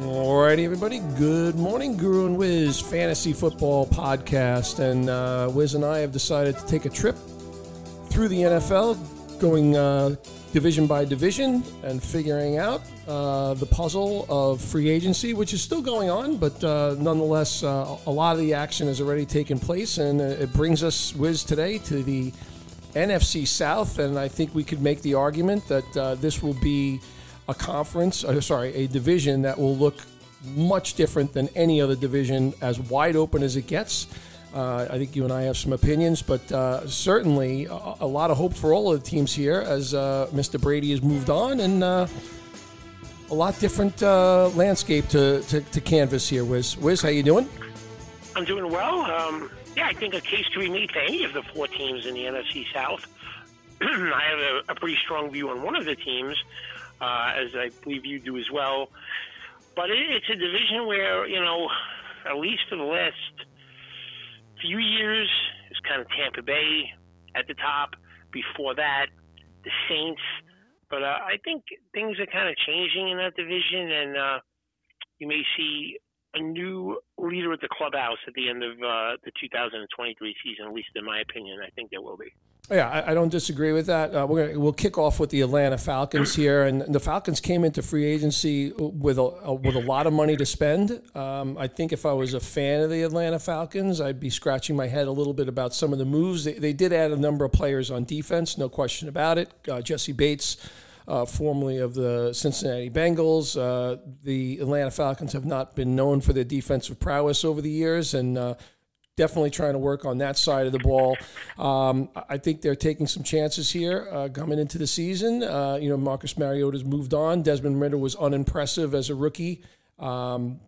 Alrighty, everybody. Good morning, Guru and Wiz Fantasy Football Podcast. And uh, Wiz and I have decided to take a trip through the NFL, going uh, division by division and figuring out uh, the puzzle of free agency, which is still going on, but uh, nonetheless, uh, a lot of the action has already taken place. And it brings us, Wiz, today to the NFC South. And I think we could make the argument that uh, this will be a conference, uh, sorry, a division that will look much different than any other division, as wide open as it gets. Uh, I think you and I have some opinions, but uh, certainly a, a, lot of hope for all of the teams here as uh, Mr. Brady has moved on and uh, a lot different uh, landscape to, to, to, canvas here. Wiz, Wiz, how you doing? I'm doing well. Um, yeah, I think a case to be made for any of the four teams in the NFC South. I have a, a, pretty strong view on one of the teams, uh, as I believe you do as well. But it, it's a division where, you know, at least for the last few years, it's kind of Tampa Bay at the top. Before that, the Saints. But uh, I think things are kind of changing in that division, and uh, you may see a new leader at the clubhouse at the end of uh, the 2023 season. At least in my opinion, I think there will be. Yeah, I, I don't disagree with that. Uh, we're gonna, we'll kick off with the Atlanta Falcons here, and the Falcons came into free agency with a, a with a lot of money to spend. Um, I think if I was a fan of the Atlanta Falcons, I'd be scratching my head a little bit about some of the moves. They, they did add a number of players on defense, no question about it. Uh, Jessie Bates uh, formerly of the Cincinnati Bengals. Uh, the Atlanta Falcons have not been known for their defensive prowess over the years, and uh, definitely trying to work on that side of the ball. Um, I think they're taking some chances here uh, coming into the season. Uh, you know, Marcus Mariota's moved on. Desmond Ridder was unimpressive as a rookie. Um,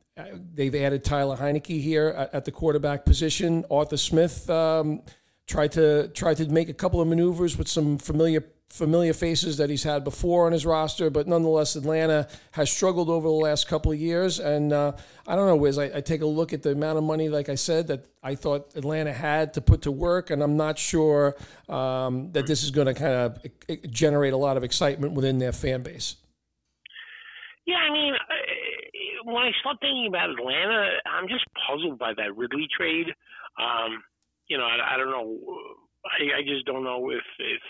they've added Tyler Heinicke here at, at, the quarterback position. Arthur Smith um, tried to tried to make a couple of maneuvers with some familiar familiar faces that he's had before on his roster, but nonetheless, Atlanta has struggled over the last couple of years. And uh, I don't know, Wiz, I, I, take a look at the amount of money, like I said, that I thought Atlanta had to put to work, and I'm not sure um, that this is going to kind of generate a lot of excitement within their fan base. Yeah, I mean, when I start thinking about Atlanta, I'm just puzzled by that Ridley trade. Um, you know, I, I don't know I, I just don't know if if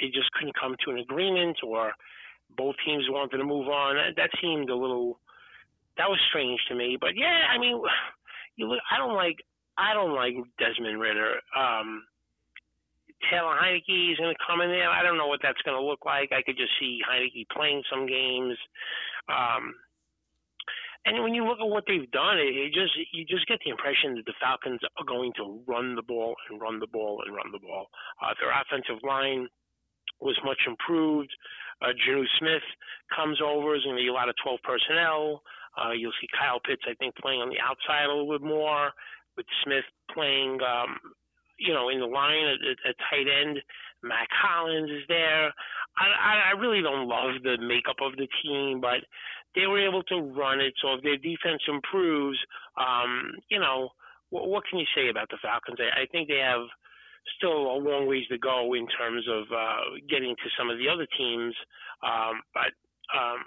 they just couldn't come to an agreement or both teams wanted to move on. That, that seemed a little that was strange to me. But yeah, I mean, you look. I don't like I don't like Desmond Ridder. Um, Taylor Heinicke is going to come in there. I don't know what that's going to look like. I could just see Heinicke playing some games. Um, and when you look at what they've done, it, it just you just get the impression that the Falcons are going to run the ball and run the ball and run the ball. Uh, their offensive line was much improved. Uh, Jonnu Smith comes over, is going to be a lot of 12 personnel. Uh, you'll see Kyle Pitts, I think, playing on the outside a little bit more, with Smith playing, um, you know, in the line at, at, tight end. Mack Hollins is there. I, I, I really don't love the makeup of the team, but they were able to run it. So if their defense improves, um, you know, what, what can you say about the Falcons? I, I think they have still a long ways to go in terms of uh, getting to some of the other teams, um, but um,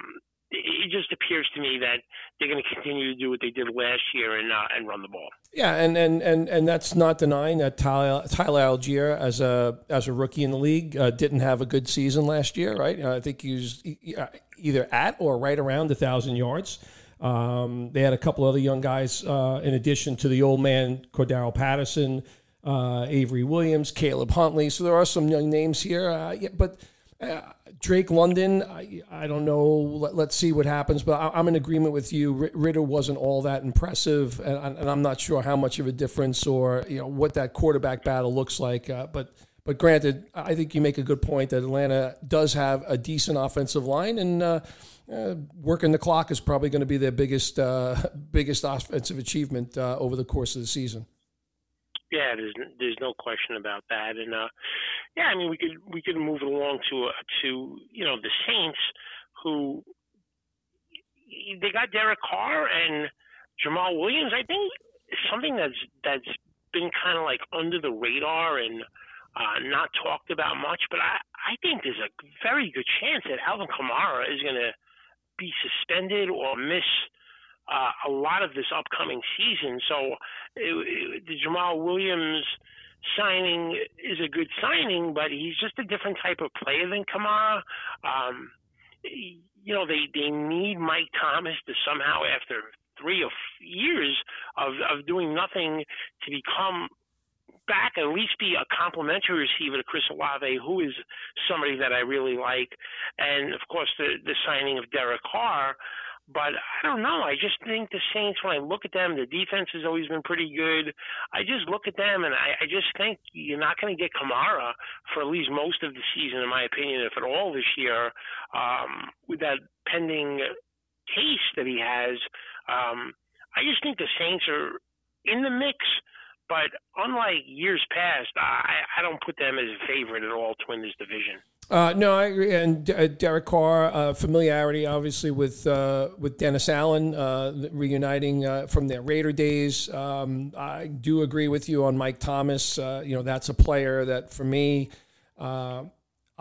it just appears to me that they're going to continue to do what they did last year and uh, and run the ball. Yeah, and, and, and, and that's not denying that Tyler, Tyler Allgeier as a as a rookie in the league uh, didn't have a good season last year, right? Uh, I think he was uh, either at or right around a thousand yards. Um, they had a couple other young guys uh, in addition to the old man Cordarrelle Patterson, uh, Avery Williams, Caleb Huntley. So there are some young names here, yeah, but Drake London, I, I don't know. Let, us see what happens. But I, am in agreement with you. Ridder wasn't all that impressive, and, and, I'm not sure how much of a difference or you know what that quarterback battle looks like. Uh, but but granted, I think you make a good point that Atlanta does have a decent offensive line, and uh, uh, working the clock is probably going to be their biggest uh, biggest offensive achievement uh, over the course of the season. Yeah, there's there's no question about that, and uh, yeah, I mean we could we could move it along to uh, to you know the Saints, who they got Derek Carr and Jamaal Williams. I think something that's that's been kind of like under the radar and uh, not talked about much, but I I think there's a very good chance that Alvin Kamara is going to be suspended or miss uh, a lot of this upcoming season. So it, it, the Jamaal Williams signing is a good signing, but he's just a different type of player than Kamara. Um, you know, they they need Mike Thomas to somehow, after three or years of of doing nothing, to become back at least be a complimentary receiver to Chris Olave, who is somebody that I really like, and of course the the signing of Derek Carr. But I don't know. I just think the Saints, when I look at them, the defense has always been pretty good. I just look at them and I, I just think you're not going to get Kamara for at least most of the season, in my opinion, if at all this year, um, with that pending case that he has. Um, I just think the Saints are in the mix but unlike years past, I, I don't put them as a favorite at all to win this division. Uh, no, I agree. And uh, Derek Carr, uh, familiarity obviously with uh, with Dennis Allen, uh, reuniting uh, from their Raider days. Um, I do agree with you on Mike Thomas. you know, that's a player that for me,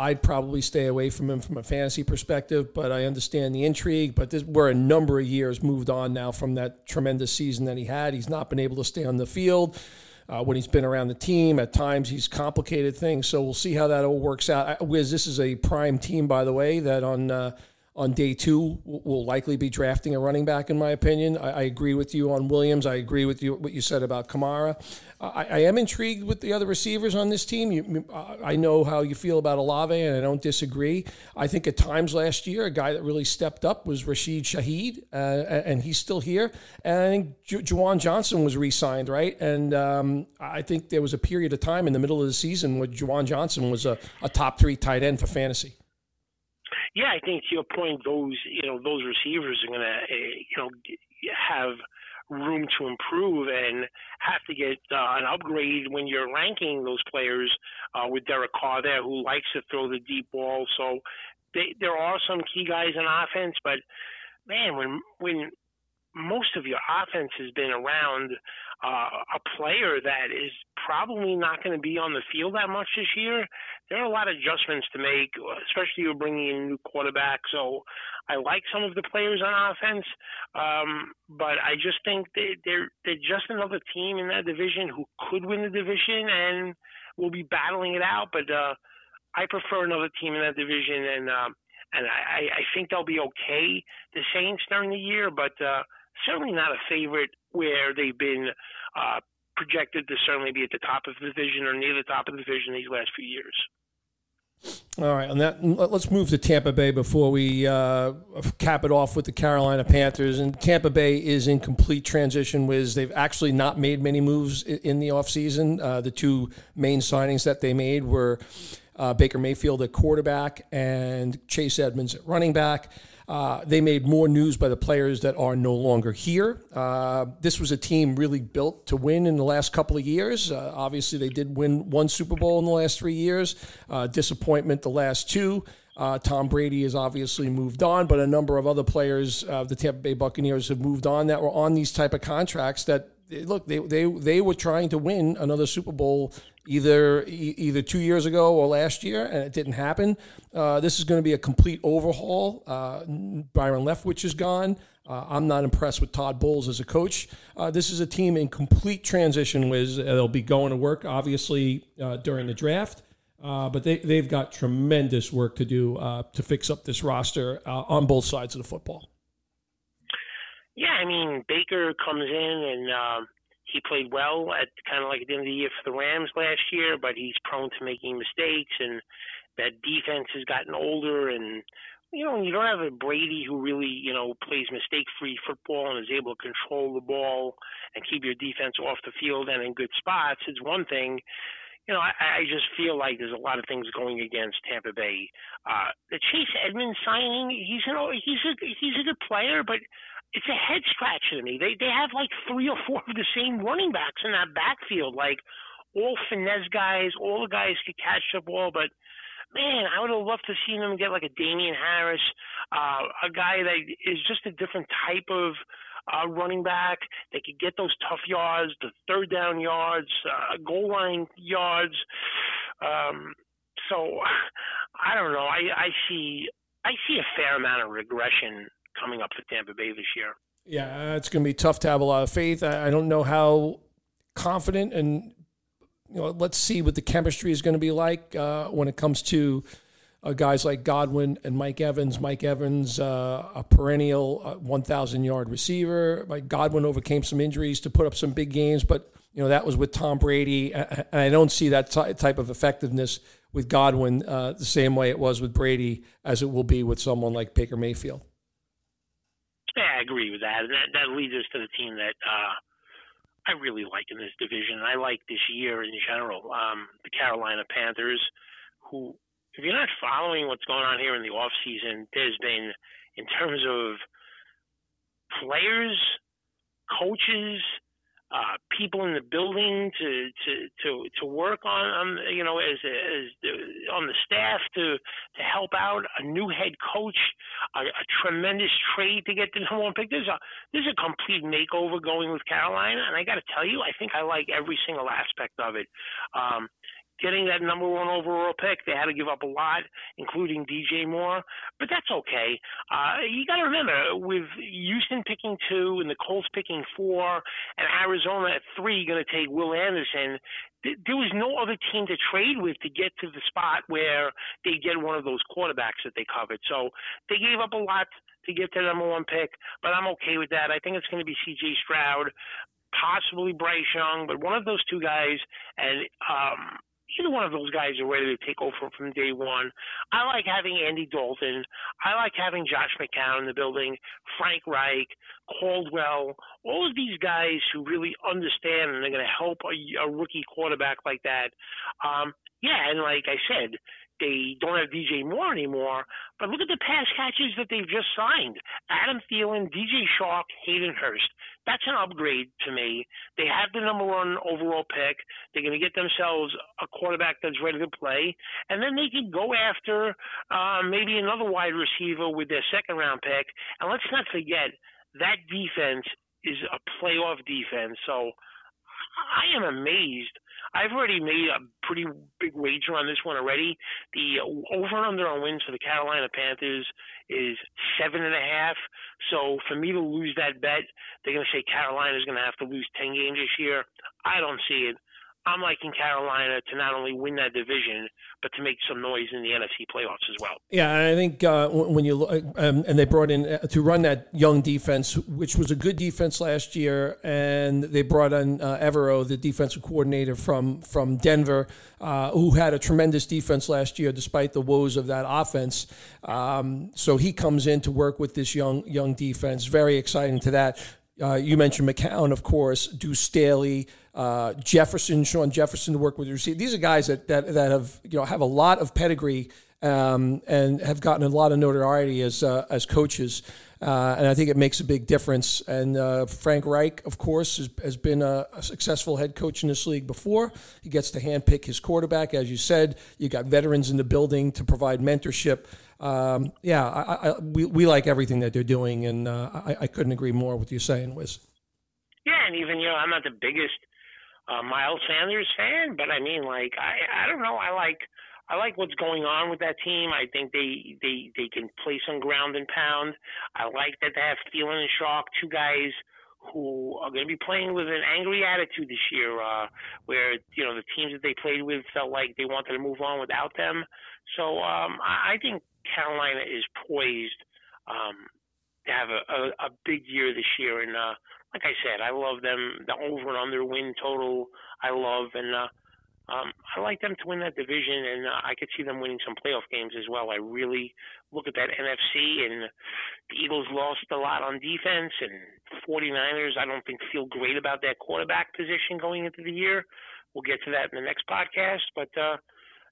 I'd probably stay away from him from a fantasy perspective. But I understand the intrigue. But this, we're a number of years moved on now from that tremendous season that he had. He's not been able to stay on the field uh, when he's been around the team. At times, he's complicated things. So we'll see how that all works out. Wiz, this is a prime team, by the way, that on uh, on day two will likely be drafting a running back, in my opinion. I, I agree with you on Williams. I agree with you what you said about Kamara. I, I, am intrigued with the other receivers on this team. You, I know how you feel about Olave, and I don't disagree. I think at times last year, a guy that really stepped up was Rashid Shaheed, uh, and he's still here. And I think Ju- Juwan Johnson was re-signed, right? And um, I think there was a period of time in the middle of the season where Juwan Johnson was a, a top three tight end for fantasy yeah, I think to your point, those you know those receivers are going to uh, you know have room to improve and have to get uh, an upgrade when you're ranking those players uh, with Derek Carr there, who likes to throw the deep ball. So they, there are some key guys in offense, but man, when when most of your offense has been around uh, a player that is probably not going to be on the field that much this year. There are a lot of adjustments to make, especially you're bringing in a new quarterback. So I like some of the players on offense, um, but I just think they, they're they're just another team in that division who could win the division and will be battling it out. But uh, I prefer another team in that division, and uh, and I, I think they'll be okay. The Saints during the year, but. Uh, certainly not a favorite where they've been uh, projected to certainly be at the top of the division or near the top of the division these last few years. All right, on that, let's move to Tampa Bay before we uh, cap it off with the Carolina Panthers. And Tampa Bay is in complete transition. With they've actually not made many moves in the offseason. Uh, the two main signings that they made were uh, Baker Mayfield at quarterback and Chase Edmonds at running back. Uh, they made more news by the players that are no longer here. Uh, this was a team really built to win in the last couple of years. Uh, obviously, they did win one Super Bowl in the last three years. Uh, disappointment the last two. Uh, Tom Brady has obviously moved on, but a number of other players of the Tampa Bay Buccaneers have moved on that were on these type of contracts that look they they they were trying to win another Super Bowl either either two years ago or last year, and it didn't happen. Uh, this is going to be a complete overhaul. Uh, Byron Leftwich is gone. Uh, I'm not impressed with Todd Bowles as a coach. Uh, this is a team in complete transition. With they'll be going to work obviously uh, during the draft. Uh, but they, they've got tremendous work to do to fix up this roster on both sides of the football. Yeah, I mean Baker comes in and um, he played well at kind of like at the end of the year for the Rams last year, but he's prone to making mistakes, and that defense has gotten older. And you know, you don't have a Brady who really you know plays mistake-free football and is able to control the ball and keep your defense off the field and in good spots. It's one thing. You know, I, I just feel like there's a lot of things going against Tampa Bay. Uh, the Chase Edmonds signing, he's an he's a he's a good player, but it's a head scratcher to me. They they have like three or four of the same running backs in that backfield, like all finesse guys, all the guys could catch the ball, but man, I would have loved to see them get like a Damien Harris, uh, a guy that is just a different type of uh, running back. They could get those tough yards, the third down yards, uh, goal line yards. Um, so I don't know. I, I see I see a fair amount of regression coming up for Tampa Bay this year. Yeah, it's going to be tough to have a lot of faith. I, don't know how confident and you know, let's see what the chemistry is going to be like uh, when it comes to uh, guys like Godwin and Mike Evans. Mike Evans, uh, a perennial uh, 1,000 yard receiver. Godwin overcame some injuries to put up some big games, but you know that was with Tom Brady, and I don't see that t- type of effectiveness with Godwin uh, the same way it was with Brady as it will be with someone like Baker Mayfield. Agree with that, and that, that leads us to the team that uh, I really like in this division. And I like this year in general. Um, the Carolina Panthers, who, if you're not following what's going on here in the off season, there's been in terms of players, coaches, uh, people in the building to to to to work on, on you know as as on the staff to to help out a new head coach a, a tremendous trade to get the number one pick there's a there's a complete makeover going with Carolina and I got to tell you I think I like every single aspect of it. Um getting that number one overall pick. They had to give up a lot, including DJ Moore, but that's okay. Uh, you got to remember, with Houston picking two and the Colts picking four, and Arizona at three going to take Will Anderson, th- there was no other team to trade with to get to the spot where they get one of those quarterbacks that they covered. So they gave up a lot to get to the number one pick, but I'm okay with that. I think it's going to be C.J. Stroud possibly Bryce Young, but one of those two guys. And um, either one of those guys are ready to take over from day one. I like having Andy Dalton. I like having Josh McCown in the building, Frank Reich, Caldwell, all of these guys who really understand and they're going to help a, a rookie quarterback like that. Um, yeah, and like I said, they don't have DJ Moore anymore. But look at the pass catches that they've just signed: Adam Thielen, DJ Chark, Hayden Hurst. That's an upgrade to me. They have the number one overall pick. They're going to get themselves a quarterback that's ready to play, and then they can go after uh, maybe another wide receiver with their second round pick. And let's not forget that defense is a playoff defense. So I am amazed I've already made a pretty big wager on this one already. The over and under on wins for the Carolina Panthers is seven and a half. So for me to lose that bet, they're going to say Carolina's going to have to lose 10 games this year. I don't see it. I'm liking Carolina to not only win that division, but to make some noise in the NFC playoffs as well. Yeah, I think uh, when you look, um, and they brought in uh, to run that young defense, which was a good defense last year, and they brought in uh, Evero, the defensive coordinator from from Denver, uh, who had a tremendous defense last year despite the woes of that offense. Um, so he comes in to work with this young young defense. Very exciting to that. Uh, you mentioned McCown, of course, Deuce Staley, uh, Jefferson, Shawn Jefferson to work with receiver. These are guys that, that, that have you know have a lot of pedigree um, and have gotten a lot of notoriety as uh, as coaches. Uh, and I think it makes a big difference. And uh, Frank Reich, of course, has, has been a, a, successful head coach in this league before. He gets to handpick his quarterback, as you said. You got veterans in the building to provide mentorship um, yeah, I, I, we, we like everything that they're doing, and uh, I, I couldn't agree more with you saying, Wiz. Yeah, and even you know, I'm not the biggest uh, Miles Sanders fan, but I mean, like, I I don't know, I like I like what's going on with that team. I think they they they can play some ground and pound. I like that they have Thielen and Chark, two guys who are going to be playing with an angry attitude this year, uh, where you know the teams that they played with felt like they wanted to move on without them. So um, I, I think Carolina is poised um, to have a, a, a big year this year. And uh, like I said, I love them. The over and under win total, I love, and uh, um, I like them to win that division, and uh, I could see them winning some playoff games as well. I really look at that NFC, and the Eagles lost a lot on defense, and 49ers, I don't think feel great about their quarterback position going into the year. We'll get to that in the next podcast, but. Uh,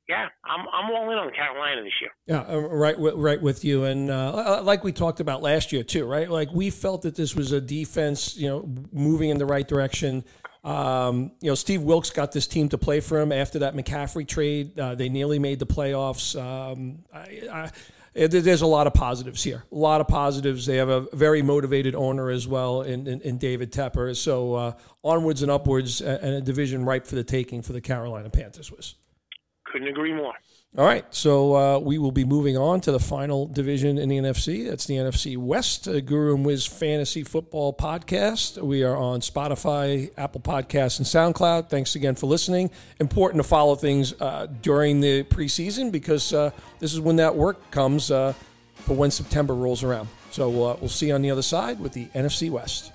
yeah, I'm I'm all in on Carolina this year. Yeah, uh, right, right with you, and uh, like we talked about last year too, right? Like we felt that this was a defense, you know, moving in the right direction. Um, you know, Steve Wilks got this team to play for him after that McCaffrey trade. Uh, they nearly made the playoffs. Um, I, I, there's a lot of positives here. A lot of positives. They have a very motivated owner as well in, in, in David Tepper. So uh, onwards and upwards, and a division ripe for the taking for the Carolina Panthers was. Couldn't agree more. All right, so uh, we will be moving on to the final division in the NFC. That's the NFC West, uh, Guru and Wiz Fantasy Football Podcast. We are on Spotify, Apple Podcasts, and SoundCloud. Thanks again for listening. Important to follow things uh, during the preseason because uh, this is when that work comes uh, for when September rolls around. So uh, we'll see you on the other side with the NFC West.